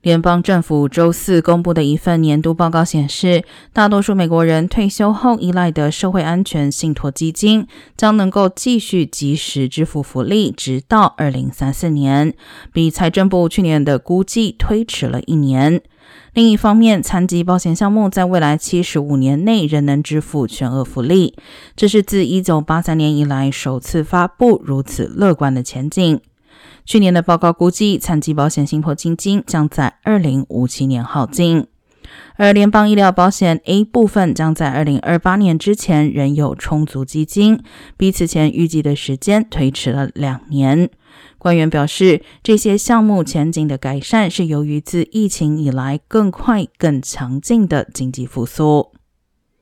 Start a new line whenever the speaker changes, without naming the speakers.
联邦政府周四公布的一份年度报告显示，大多数美国人退休后依赖的社会安全信托基金将能够继续及时支付福利，直到二零三四年，比财政部去年的估计推迟了一年。另一方面，残疾保险项目在未来七十五年内仍能支付全额福利，这是自一九八三年以来首次发布如此乐观的前景。去年的报告估计，残疾保险信托基金将在二零五七年耗尽，而联邦医疗保险 A 部分将在二零二八年之前仍有充足基金，比此前预计的时间推迟了两年。官员表示，这些项目前景的改善是由于自疫情以来更快、更强劲的经济复苏。